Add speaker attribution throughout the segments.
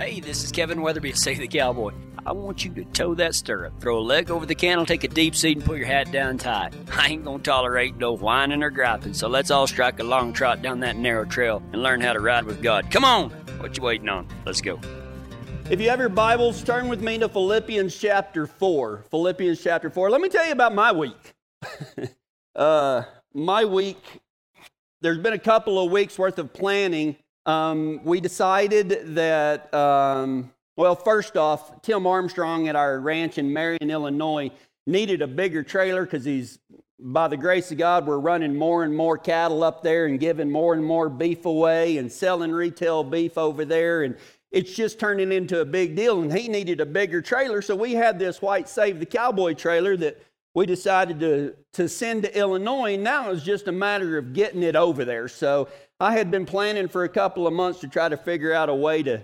Speaker 1: Hey, this is Kevin Weatherby, Save the Cowboy. I want you to toe that stirrup, throw a leg over the cantle, take a deep seat, and pull your hat down tight. I ain't gonna tolerate no whining or griping, so let's all strike a long trot down that narrow trail and learn how to ride with God. Come on! What you waiting on? Let's go.
Speaker 2: If you have your Bibles, turn with me to Philippians chapter 4. Philippians chapter 4. Let me tell you about my week. uh, my week, there's been a couple of weeks worth of planning um, we decided that, um, well, first off, Tim Armstrong at our ranch in Marion, Illinois, needed a bigger trailer because he's, by the grace of God, we're running more and more cattle up there and giving more and more beef away and selling retail beef over there. And it's just turning into a big deal. And he needed a bigger trailer. So we had this white Save the Cowboy trailer that we decided to, to send to Illinois. Now it's just a matter of getting it over there. So I had been planning for a couple of months to try to figure out a way to,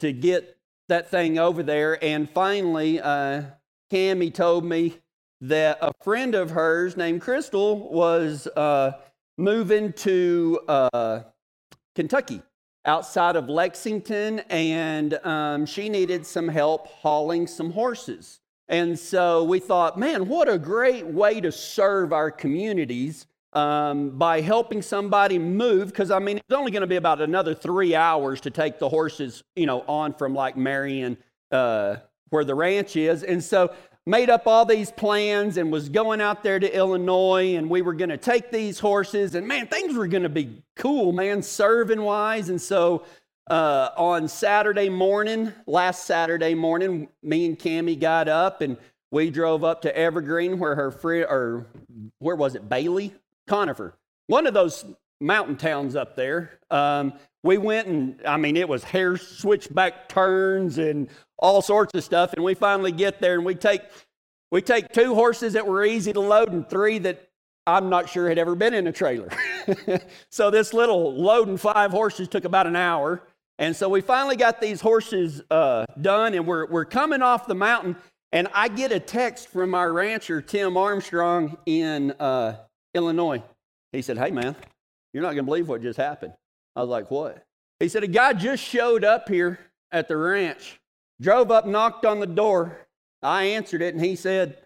Speaker 2: to get that thing over there. And finally, uh, Cammy told me that a friend of hers named Crystal was uh, moving to uh, Kentucky outside of Lexington, and um, she needed some help hauling some horses. And so we thought, man, what a great way to serve our communities um, by helping somebody move, because I mean, it's only going to be about another three hours to take the horses, you know, on from like Marion, uh, where the ranch is. And so made up all these plans and was going out there to Illinois and we were going to take these horses and man things were going to be cool man serving wise and so uh, on Saturday morning last Saturday morning me and Cammy got up and we drove up to Evergreen where her friend or where was it Bailey Conifer, one of those mountain towns up there. Um, we went and, I mean, it was hair switchback turns and all sorts of stuff. And we finally get there and we take, we take two horses that were easy to load and three that I'm not sure had ever been in a trailer. so this little loading five horses took about an hour. And so we finally got these horses uh, done and we're, we're coming off the mountain. And I get a text from our rancher, Tim Armstrong, in uh, Illinois. He said, Hey, man, you're not going to believe what just happened. I was like, What? He said, A guy just showed up here at the ranch, drove up, knocked on the door. I answered it, and he said,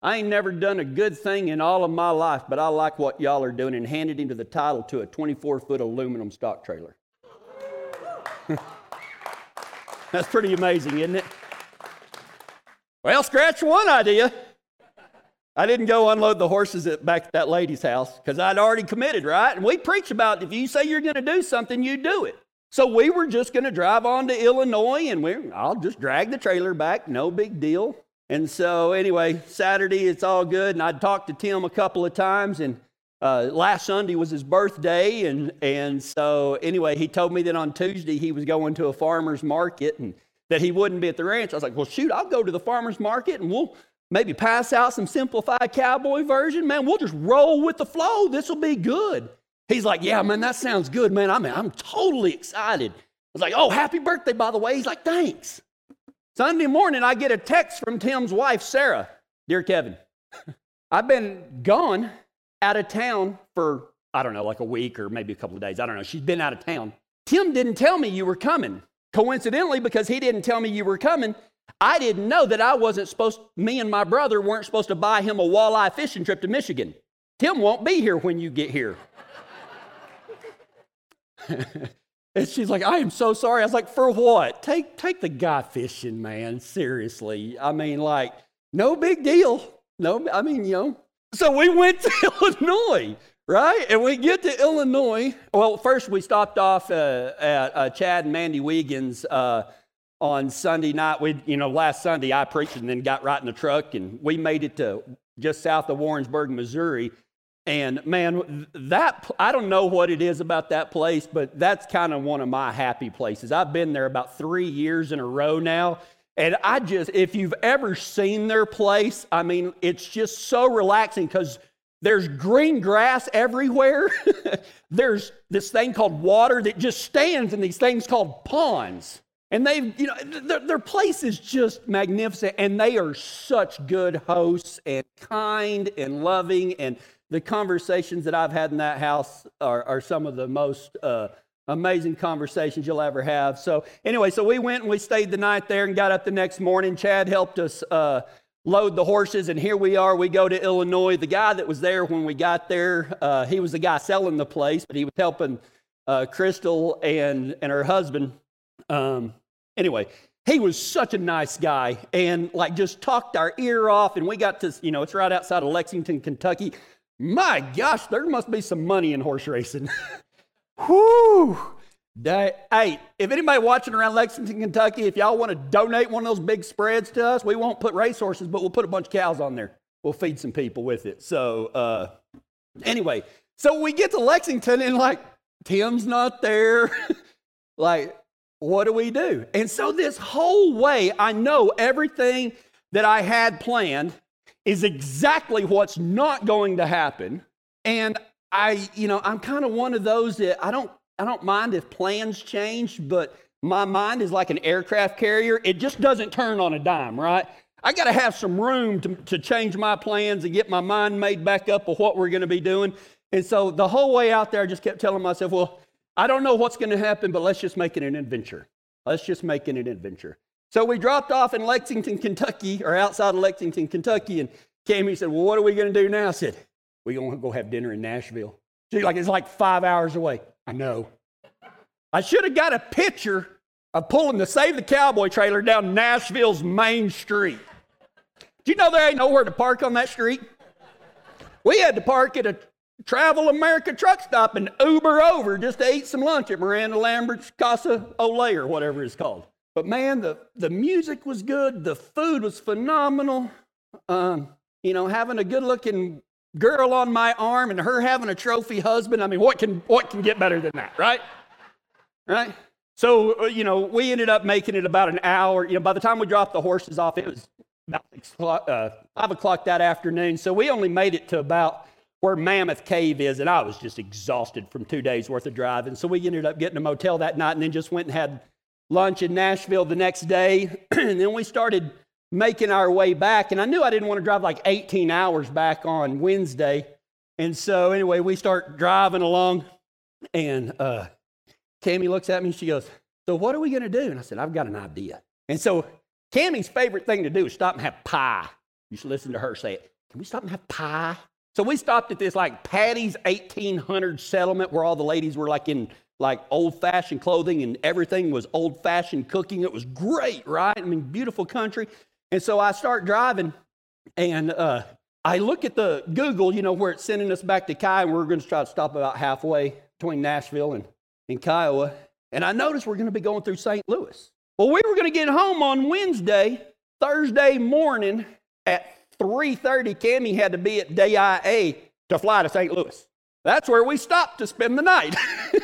Speaker 2: I ain't never done a good thing in all of my life, but I like what y'all are doing, and handed him to the title to a 24 foot aluminum stock trailer. That's pretty amazing, isn't it? Well, scratch one idea. I didn't go unload the horses at back at that lady's house because I'd already committed, right? And we preach about if you say you're going to do something, you do it. So we were just going to drive on to Illinois and we, I'll just drag the trailer back, no big deal. And so, anyway, Saturday it's all good. And I'd talked to Tim a couple of times. And uh, last Sunday was his birthday. And, and so, anyway, he told me that on Tuesday he was going to a farmer's market and that he wouldn't be at the ranch. I was like, well, shoot, I'll go to the farmer's market and we'll Maybe pass out some simplified cowboy version. Man, we'll just roll with the flow. This will be good. He's like, Yeah, man, that sounds good, man. I mean, I'm totally excited. I was like, Oh, happy birthday, by the way. He's like, Thanks. Sunday morning, I get a text from Tim's wife, Sarah Dear Kevin, I've been gone out of town for, I don't know, like a week or maybe a couple of days. I don't know. She's been out of town. Tim didn't tell me you were coming. Coincidentally, because he didn't tell me you were coming, I didn't know that I wasn't supposed, me and my brother weren't supposed to buy him a walleye fishing trip to Michigan. Tim won't be here when you get here. and she's like, I am so sorry. I was like, for what? Take, take the guy fishing, man. Seriously. I mean, like, no big deal. No, I mean, you know. So we went to Illinois, right? And we get to Illinois. Well, first we stopped off uh, at uh, Chad and Mandy Wiegand's. Uh, on Sunday night. We, you know, last Sunday I preached and then got right in the truck and we made it to just south of Warrensburg, Missouri. And man, that I don't know what it is about that place, but that's kind of one of my happy places. I've been there about three years in a row now. And I just, if you've ever seen their place, I mean, it's just so relaxing because there's green grass everywhere. there's this thing called water that just stands in these things called ponds. And they you know, their, their, place is just magnificent. And they are such good hosts and kind and loving. And the conversations that I've had in that house are, are some of the most uh, amazing conversations you'll ever have. So, anyway, so we went and we stayed the night there and got up the next morning. Chad helped us. Uh, load the horses, and here we are. We go to Illinois. The guy that was there when we got there, uh, he was the guy selling the place, but he was helping uh, Crystal and, and her husband um, anyway, he was such a nice guy and like just talked our ear off. And we got to, you know, it's right outside of Lexington, Kentucky. My gosh, there must be some money in horse racing. Whoo! Hey, if anybody watching around Lexington, Kentucky, if y'all want to donate one of those big spreads to us, we won't put racehorses, but we'll put a bunch of cows on there. We'll feed some people with it. So, uh, anyway, so we get to Lexington and like Tim's not there. like what do we do? And so, this whole way, I know everything that I had planned is exactly what's not going to happen. And I, you know, I'm kind of one of those that I don't, I don't mind if plans change, but my mind is like an aircraft carrier. It just doesn't turn on a dime, right? I got to have some room to, to change my plans and get my mind made back up of what we're going to be doing. And so the whole way out there, I just kept telling myself, well, I don't know what's going to happen, but let's just make it an adventure. Let's just make it an adventure. So we dropped off in Lexington, Kentucky, or outside of Lexington, Kentucky, and Cammy said, Well, what are we going to do now? I said, We're going to go have dinner in Nashville. She's like, It's like five hours away. I know. I should have got a picture of pulling the Save the Cowboy trailer down Nashville's main street. Do you know there ain't nowhere to park on that street? We had to park at a Travel America truck stop and Uber over just to eat some lunch at Miranda Lambert's Casa Olay or whatever it's called. But man, the, the music was good, the food was phenomenal. Um, you know, having a good looking girl on my arm and her having a trophy husband. I mean, what can what can get better than that, right? Right? So, uh, you know, we ended up making it about an hour. You know, by the time we dropped the horses off, it was about six o'clock, uh, five o'clock that afternoon. So we only made it to about where Mammoth Cave is, and I was just exhausted from two days worth of driving. So we ended up getting a motel that night and then just went and had lunch in Nashville the next day. and then we started making our way back. And I knew I didn't want to drive like 18 hours back on Wednesday. And so anyway, we start driving along, and uh, Tammy looks at me. She goes, "So what are we going to do?" And I said, "I've got an idea." And so Tammy's favorite thing to do is stop and have pie. You should listen to her say it. Can we stop and have pie? So we stopped at this like Patty's 1800 settlement where all the ladies were like in like old fashioned clothing and everything was old fashioned cooking. It was great, right? I mean, beautiful country. And so I start driving and uh, I look at the Google, you know, where it's sending us back to Kiowa. And we're going to try to stop about halfway between Nashville and, and Kiowa. And I notice we're going to be going through St. Louis. Well, we were going to get home on Wednesday, Thursday morning at 3.30, Cammie had to be at DIA to fly to St. Louis. That's where we stopped to spend the night.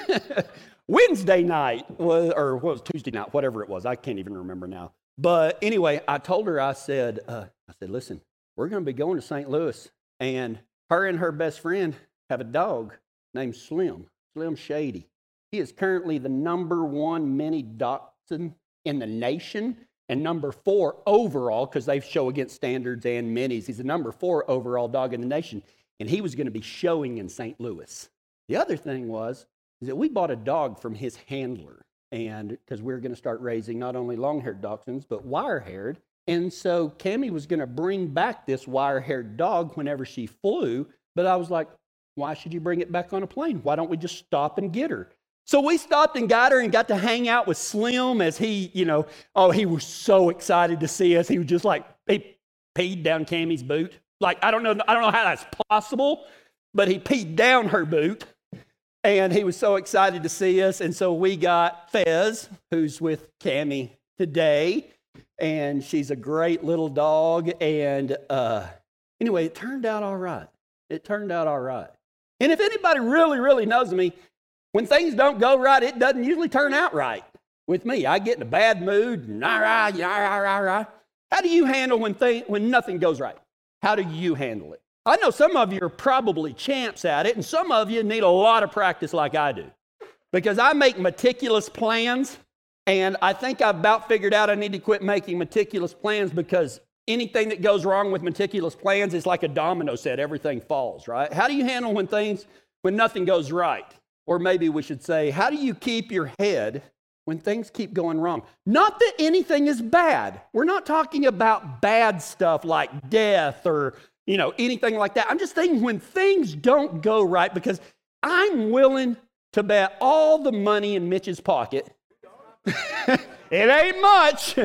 Speaker 2: Wednesday night, was, or what was Tuesday night, whatever it was. I can't even remember now. But anyway, I told her, I said, uh, I said, listen, we're going to be going to St. Louis. And her and her best friend have a dog named Slim, Slim Shady. He is currently the number one mini dachshund in the nation. And number four overall, because they show against standards and minis, he's the number four overall dog in the nation. And he was going to be showing in St. Louis. The other thing was is that we bought a dog from his handler. And because we we're going to start raising not only long haired dachshunds, but wire haired. And so Cammy was going to bring back this wire haired dog whenever she flew. But I was like, why should you bring it back on a plane? Why don't we just stop and get her? So we stopped and got her, and got to hang out with Slim as he, you know, oh, he was so excited to see us. He was just like, he peed down Cammy's boot. Like, I don't know, I don't know how that's possible, but he peed down her boot. And he was so excited to see us. And so we got Fez, who's with Cammy today. And she's a great little dog. And uh, anyway, it turned out all right. It turned out all right. And if anybody really, really knows me, when things don't go right, it doesn't usually turn out right with me. I get in a bad mood, and rah, rah, rah, rah, rah. How do you handle when, thing, when nothing goes right? How do you handle it? I know some of you are probably champs at it, and some of you need a lot of practice like I do because I make meticulous plans, and I think I've about figured out I need to quit making meticulous plans because anything that goes wrong with meticulous plans is like a domino set everything falls right how do you handle when things when nothing goes right or maybe we should say, how do you keep your head when things keep going wrong? Not that anything is bad. We're not talking about bad stuff like death or, you know, anything like that. I'm just thinking when things don't go right because I'm willing to bet all the money in Mitch's pocket. it ain't much,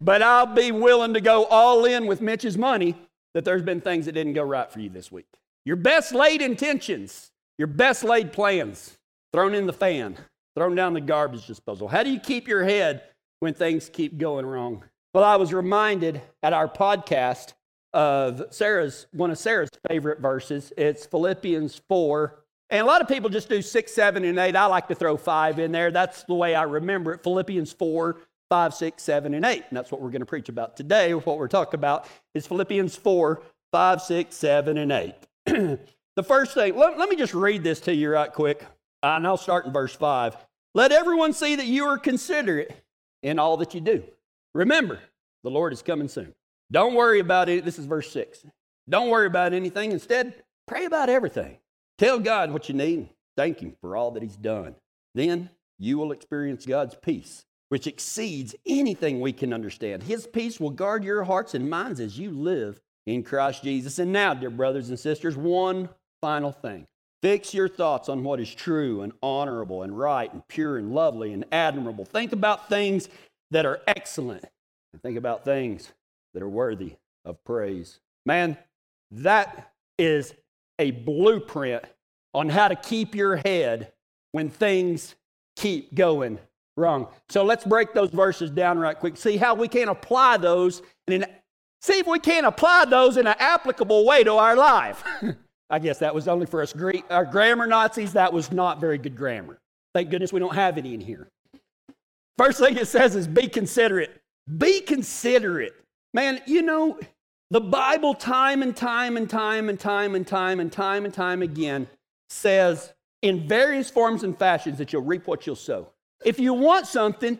Speaker 2: but I'll be willing to go all in with Mitch's money that there's been things that didn't go right for you this week. Your best laid intentions, your best laid plans thrown in the fan, thrown down the garbage disposal? How do you keep your head when things keep going wrong? Well, I was reminded at our podcast of Sarah's one of Sarah's favorite verses. It's Philippians 4. And a lot of people just do 6, 7, and 8. I like to throw 5 in there. That's the way I remember it. Philippians 4, 5, 6, 7, and 8. And that's what we're going to preach about today. What we're talking about is Philippians 4, 5, 6, 7, and 8. the first thing, let, let me just read this to you right quick and I'll start in verse 5. Let everyone see that you are considerate in all that you do. Remember, the Lord is coming soon. Don't worry about it. This is verse 6. Don't worry about anything. Instead, pray about everything. Tell God what you need. Thank Him for all that He's done. Then you will experience God's peace, which exceeds anything we can understand. His peace will guard your hearts and minds as you live in Christ Jesus. And now, dear brothers and sisters, one final thing. Fix your thoughts on what is true and honorable and right and pure and lovely and admirable. Think about things that are excellent and think about things that are worthy of praise. Man, that is a blueprint on how to keep your head when things keep going wrong. So let's break those verses down right quick. See how we can apply those and see if we can apply those in an applicable way to our life. I guess that was only for us Greek, our uh, grammar Nazis. That was not very good grammar. Thank goodness we don't have any in here. First thing it says is be considerate. Be considerate. Man, you know, the Bible time and time and time and time and time and time and time again says in various forms and fashions that you'll reap what you'll sow. If you want something,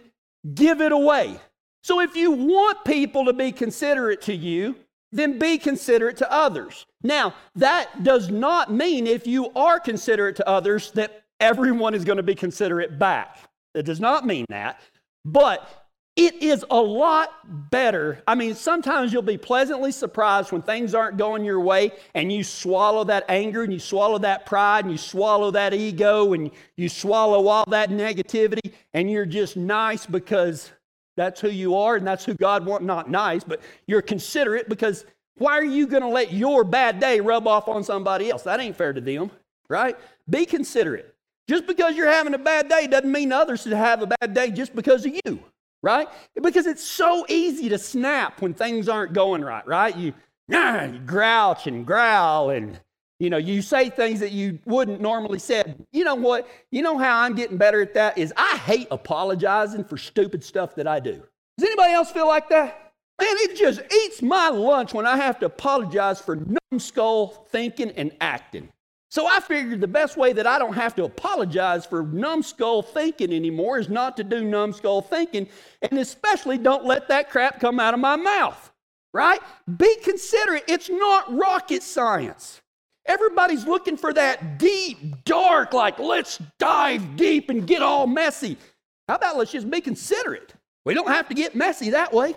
Speaker 2: give it away. So if you want people to be considerate to you, then be considerate to others. Now, that does not mean if you are considerate to others that everyone is going to be considerate back. It does not mean that. But it is a lot better. I mean, sometimes you'll be pleasantly surprised when things aren't going your way and you swallow that anger and you swallow that pride and you swallow that ego and you swallow all that negativity and you're just nice because that's who you are and that's who God wants. Not nice, but you're considerate because why are you going to let your bad day rub off on somebody else? That ain't fair to them, right? Be considerate. Just because you're having a bad day doesn't mean others should have a bad day just because of you, right? Because it's so easy to snap when things aren't going right, right? You, nah, you grouch and growl and you know, you say things that you wouldn't normally say. You know what? You know how I'm getting better at that is I hate apologizing for stupid stuff that I do. Does anybody else feel like that? Man, it just eats my lunch when I have to apologize for numbskull thinking and acting. So I figured the best way that I don't have to apologize for numbskull thinking anymore is not to do numbskull thinking, and especially don't let that crap come out of my mouth, right? Be considerate. It's not rocket science. Everybody's looking for that deep, dark, like, let's dive deep and get all messy. How about let's just be considerate? We don't have to get messy that way.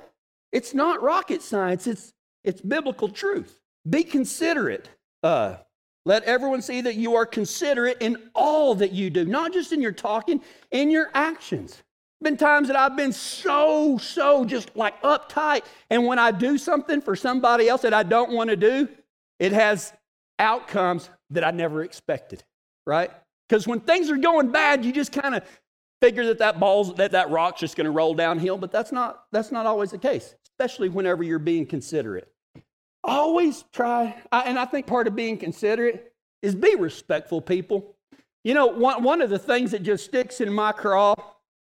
Speaker 2: It's not rocket science, it's, it's biblical truth. Be considerate. Uh, let everyone see that you are considerate in all that you do, not just in your talking, in your actions. Been times that I've been so, so just like uptight. And when I do something for somebody else that I don't want to do, it has outcomes that I never expected, right? Because when things are going bad, you just kind of figure that that ball's that that rock's just going to roll downhill, but that's not that's not always the case especially whenever you're being considerate. Always try, and I think part of being considerate is be respectful, people. You know, one, one of the things that just sticks in my craw,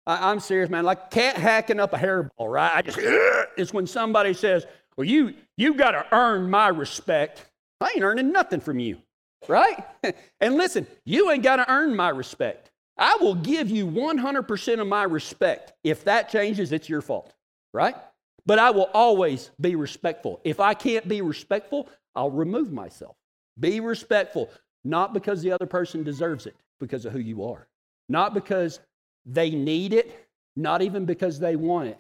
Speaker 2: I, am serious, man, like cat hacking up a hairball, right? I just, it's when somebody says, well, you, you got to earn my respect. I ain't earning nothing from you, right? and listen, you ain't got to earn my respect. I will give you 100% of my respect. If that changes, it's your fault, right? But I will always be respectful. If I can't be respectful, I'll remove myself. Be respectful, not because the other person deserves it, because of who you are, not because they need it, not even because they want it,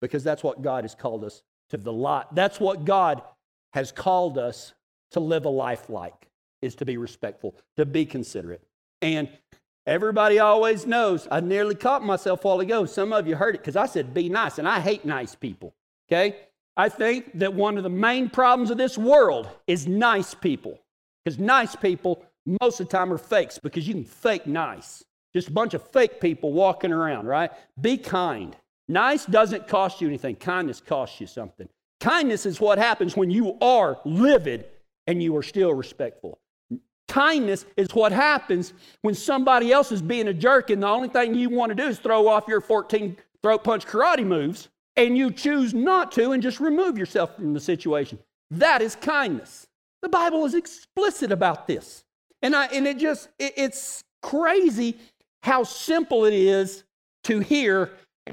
Speaker 2: because that's what God has called us to the lot. That's what God has called us to live a life like, is to be respectful, to be considerate. And everybody always knows, I nearly caught myself while ago. Some of you heard it because I said, be nice, and I hate nice people. Okay? I think that one of the main problems of this world is nice people. Because nice people, most of the time, are fakes because you can fake nice. Just a bunch of fake people walking around, right? Be kind. Nice doesn't cost you anything, kindness costs you something. Kindness is what happens when you are livid and you are still respectful. Kindness is what happens when somebody else is being a jerk and the only thing you want to do is throw off your 14 throat punch karate moves and you choose not to and just remove yourself from the situation. That is kindness. The Bible is explicit about this. And, I, and it just, it, it's crazy how simple it is to hear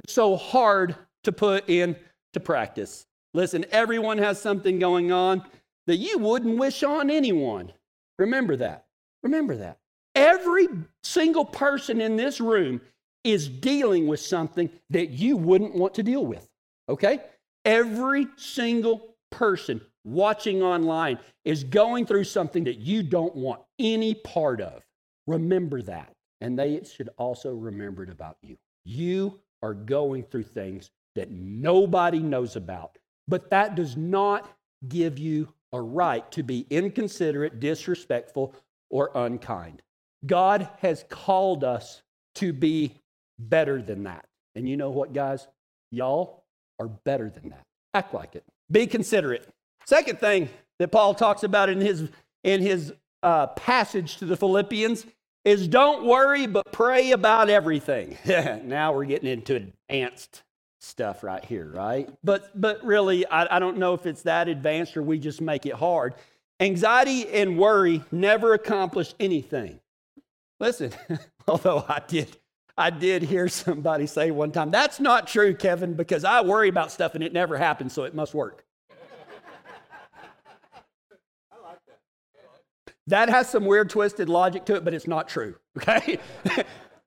Speaker 2: so hard to put in to practice. Listen, everyone has something going on that you wouldn't wish on anyone. Remember that. Remember that. Every single person in this room is dealing with something that you wouldn't want to deal with okay? Every single person watching online is going through something that you don't want any part of. Remember that. And they should also remember it about you. You are going through things that nobody knows about, but that does not give you a right to be inconsiderate, disrespectful, or unkind. God has called us to be better than that. And you know what, guys? Y'all are better than that. Act like it. Be considerate. Second thing that Paul talks about in his, in his uh, passage to the Philippians is don't worry, but pray about everything. now we're getting into advanced stuff right here, right? But, but really, I, I don't know if it's that advanced or we just make it hard. Anxiety and worry never accomplish anything. Listen, although I did I did hear somebody say one time, That's not true, Kevin, because I worry about stuff and it never happens, so it must work. that. that has some weird twisted logic to it, but it's not true, okay?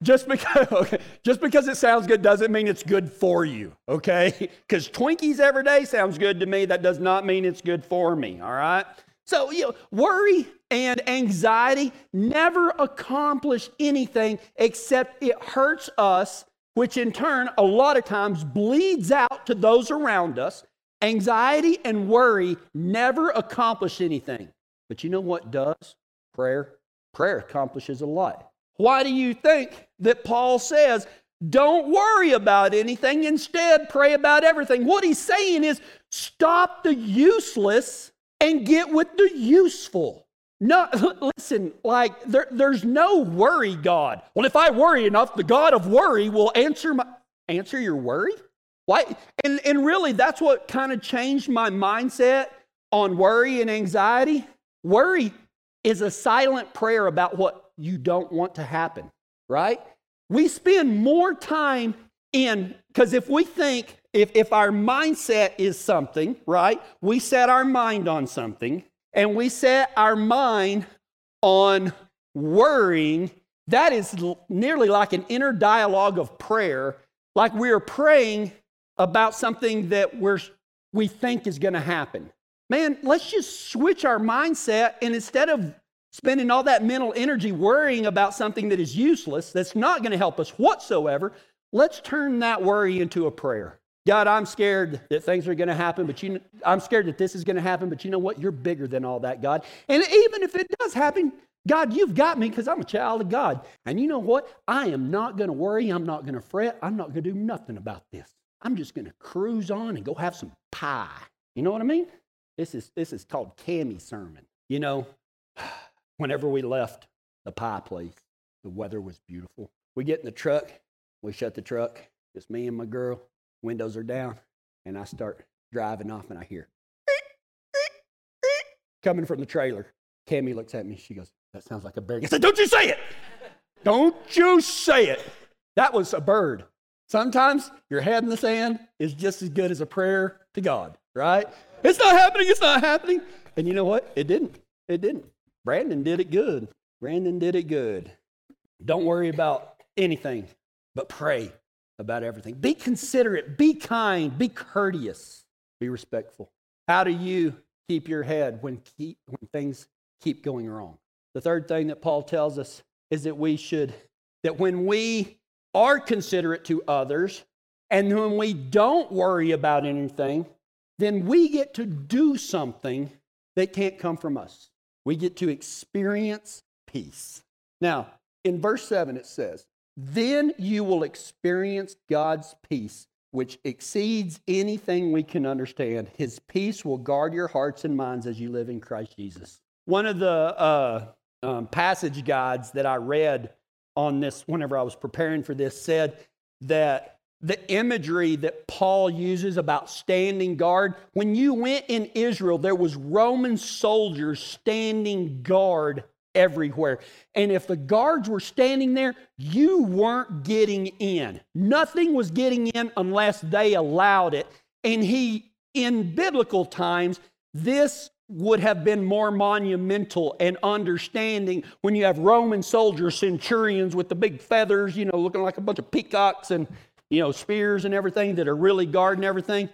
Speaker 2: just, because, okay? just because it sounds good doesn't mean it's good for you, okay? Because Twinkies every day sounds good to me. That does not mean it's good for me, all right? So, you know, worry and anxiety never accomplish anything except it hurts us, which in turn, a lot of times, bleeds out to those around us. Anxiety and worry never accomplish anything. But you know what does? Prayer. Prayer accomplishes a lot. Why do you think that Paul says, don't worry about anything, instead, pray about everything? What he's saying is, stop the useless and get with the useful. No, listen, like there, there's no worry God. Well, if I worry enough, the God of worry will answer my answer your worry? Why? And and really that's what kind of changed my mindset on worry and anxiety. Worry is a silent prayer about what you don't want to happen, right? We spend more time in because if we think if if our mindset is something, right? We set our mind on something and we set our mind on worrying, that is nearly like an inner dialogue of prayer, like we are praying about something that we're, we think is going to happen. Man, let's just switch our mindset and instead of spending all that mental energy worrying about something that is useless, that's not going to help us whatsoever, let's turn that worry into a prayer. God, I'm scared that things are going to happen, but you, I'm scared that this is going to happen, but you know what? You're bigger than all that, God. And even if it does happen, God, you've got me because I'm a child of God. And you know what? I am not going to worry. I'm not going to fret. I'm not going to do nothing about this. I'm just going to cruise on and go have some pie. You know what I mean? This is, this is called Cami sermon. You know, whenever we left the pie place, the weather was beautiful. We get in the truck. We shut the truck. Just me and my girl windows are down, and I start driving off, and I hear coming from the trailer. Cammy looks at me. She goes, "That sounds like a bird." I said, "Don't you say it! Don't you say it! That was a bird." Sometimes your head in the sand is just as good as a prayer to God, right? It's not happening. It's not happening. And you know what? It didn't. It didn't. Brandon did it good. Brandon did it good. Don't worry about anything, but pray about everything. Be considerate, be kind, be courteous, be respectful. How do you keep your head when, keep, when things keep going wrong? The third thing that Paul tells us is that we should, that when we are considerate to others and when we don't worry about anything, then we get to do something that can't come from us. We get to experience peace. Now, in verse 7, it says, then you will experience God's peace, which exceeds anything we can understand. His peace will guard your hearts and minds as you live in Christ Jesus. One of the uh, um, passage guides that I read on this whenever I was preparing for this said that the imagery that Paul uses about standing guard, when you went in Israel, there was Roman soldiers standing guard everywhere. And if the guards were standing there, you weren't getting in. Nothing was getting in unless they allowed it. And he, in biblical times, this would have been more monumental and understanding when you have Roman soldiers, centurions with the big feathers, you know, looking like a bunch of peacocks and, you know, spears and everything that are really guarding everything.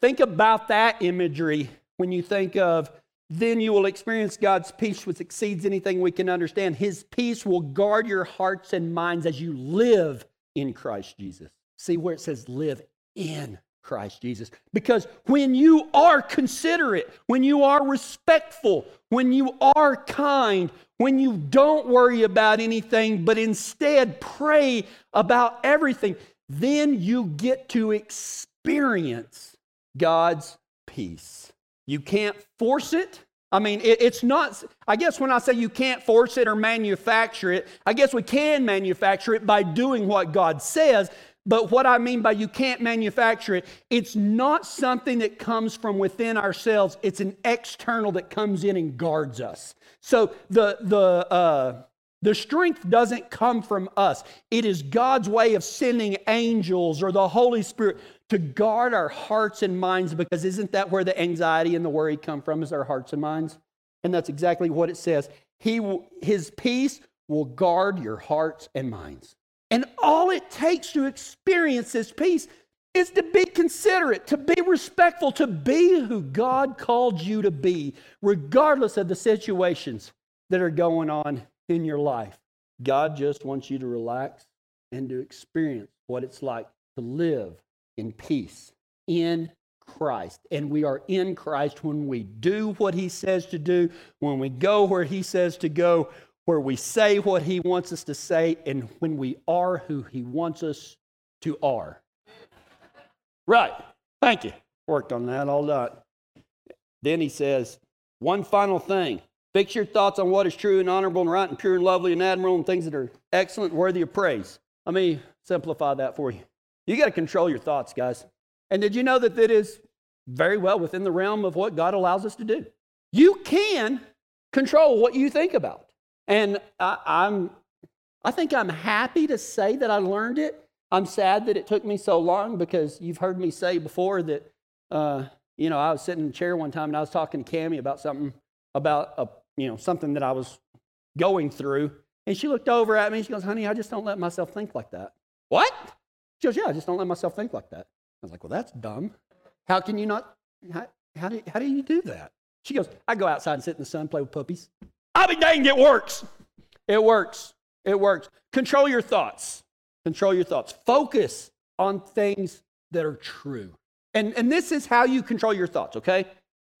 Speaker 2: Think about that imagery when you think of then you will experience God's peace, which exceeds anything we can understand. His peace will guard your hearts and minds as you live in Christ Jesus. See where it says live in Christ Jesus. Because when you are considerate, when you are respectful, when you are kind, when you don't worry about anything, but instead pray about everything, then you get to experience God's peace. You can't force it. I mean, it, it's not, I guess when I say you can't force it or manufacture it, I guess we can manufacture it by doing what God says. But what I mean by you can't manufacture it, it's not something that comes from within ourselves, it's an external that comes in and guards us. So the, the, uh, the strength doesn't come from us. It is God's way of sending angels or the Holy Spirit to guard our hearts and minds because isn't that where the anxiety and the worry come from is our hearts and minds? And that's exactly what it says. He will, his peace will guard your hearts and minds. And all it takes to experience this peace is to be considerate, to be respectful, to be who God called you to be, regardless of the situations that are going on in your life. God just wants you to relax and to experience what it's like to live in peace in Christ. And we are in Christ when we do what He says to do, when we go where He says to go, where we say what He wants us to say, and when we are who He wants us to are. Right. Thank you. Worked on that all night. Then He says, one final thing. Fix your thoughts on what is true and honorable and right and pure and lovely and admirable and things that are excellent, worthy of praise. Let me simplify that for you. You got to control your thoughts, guys. And did you know that that is very well within the realm of what God allows us to do? You can control what you think about. And I, I'm, I think I'm happy to say that I learned it. I'm sad that it took me so long because you've heard me say before that, uh, you know, I was sitting in a chair one time and I was talking to Cammie about something about a, you know, something that I was going through, and she looked over at me and she goes, "Honey, I just don't let myself think like that." What? She goes, Yeah, I just don't let myself think like that. I was like, Well, that's dumb. How can you not? How, how, do, how do you do that? She goes, I go outside and sit in the sun, play with puppies. I'll be dang, it works. It works. It works. Control your thoughts. Control your thoughts. Focus on things that are true. And, and this is how you control your thoughts, okay?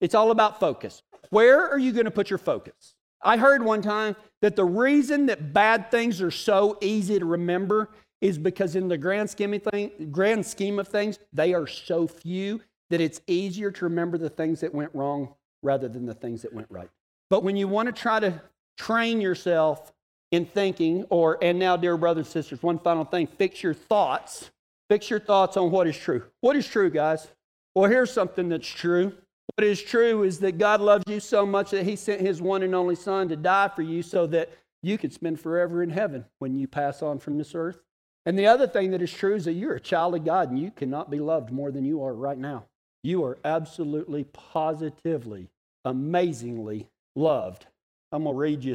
Speaker 2: It's all about focus. Where are you going to put your focus? I heard one time that the reason that bad things are so easy to remember is because in the grand scheme of, thing, grand scheme of things, they are so few that it's easier to remember the things that went wrong rather than the things that went right. But when you want to try to train yourself in thinking, or, and now, dear brothers and sisters, one final thing fix your thoughts. Fix your thoughts on what is true. What is true, guys? Well, here's something that's true. What is true is that God loves you so much that He sent His one and only Son to die for you so that you could spend forever in heaven when you pass on from this earth. And the other thing that is true is that you're a child of God and you cannot be loved more than you are right now. You are absolutely, positively, amazingly loved. I'm gonna read you.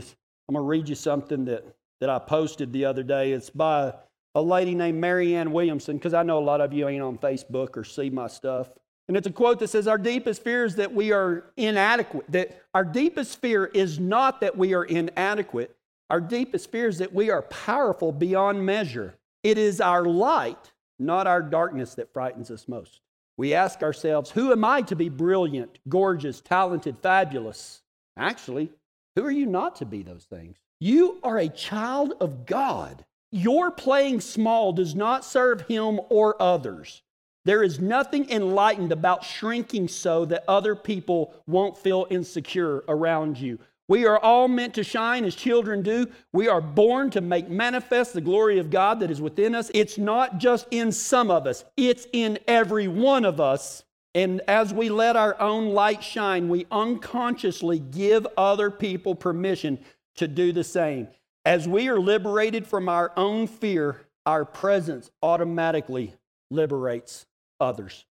Speaker 2: I'm gonna read you something that that I posted the other day. It's by a lady named Marianne Williamson because I know a lot of you ain't on Facebook or see my stuff. And it's a quote that says, Our deepest fear is that we are inadequate. That our deepest fear is not that we are inadequate. Our deepest fear is that we are powerful beyond measure. It is our light, not our darkness, that frightens us most. We ask ourselves, who am I to be brilliant, gorgeous, talented, fabulous? Actually, who are you not to be those things? You are a child of God. Your playing small does not serve him or others. There is nothing enlightened about shrinking so that other people won't feel insecure around you. We are all meant to shine as children do. We are born to make manifest the glory of God that is within us. It's not just in some of us, it's in every one of us. And as we let our own light shine, we unconsciously give other people permission to do the same. As we are liberated from our own fear, our presence automatically liberates others.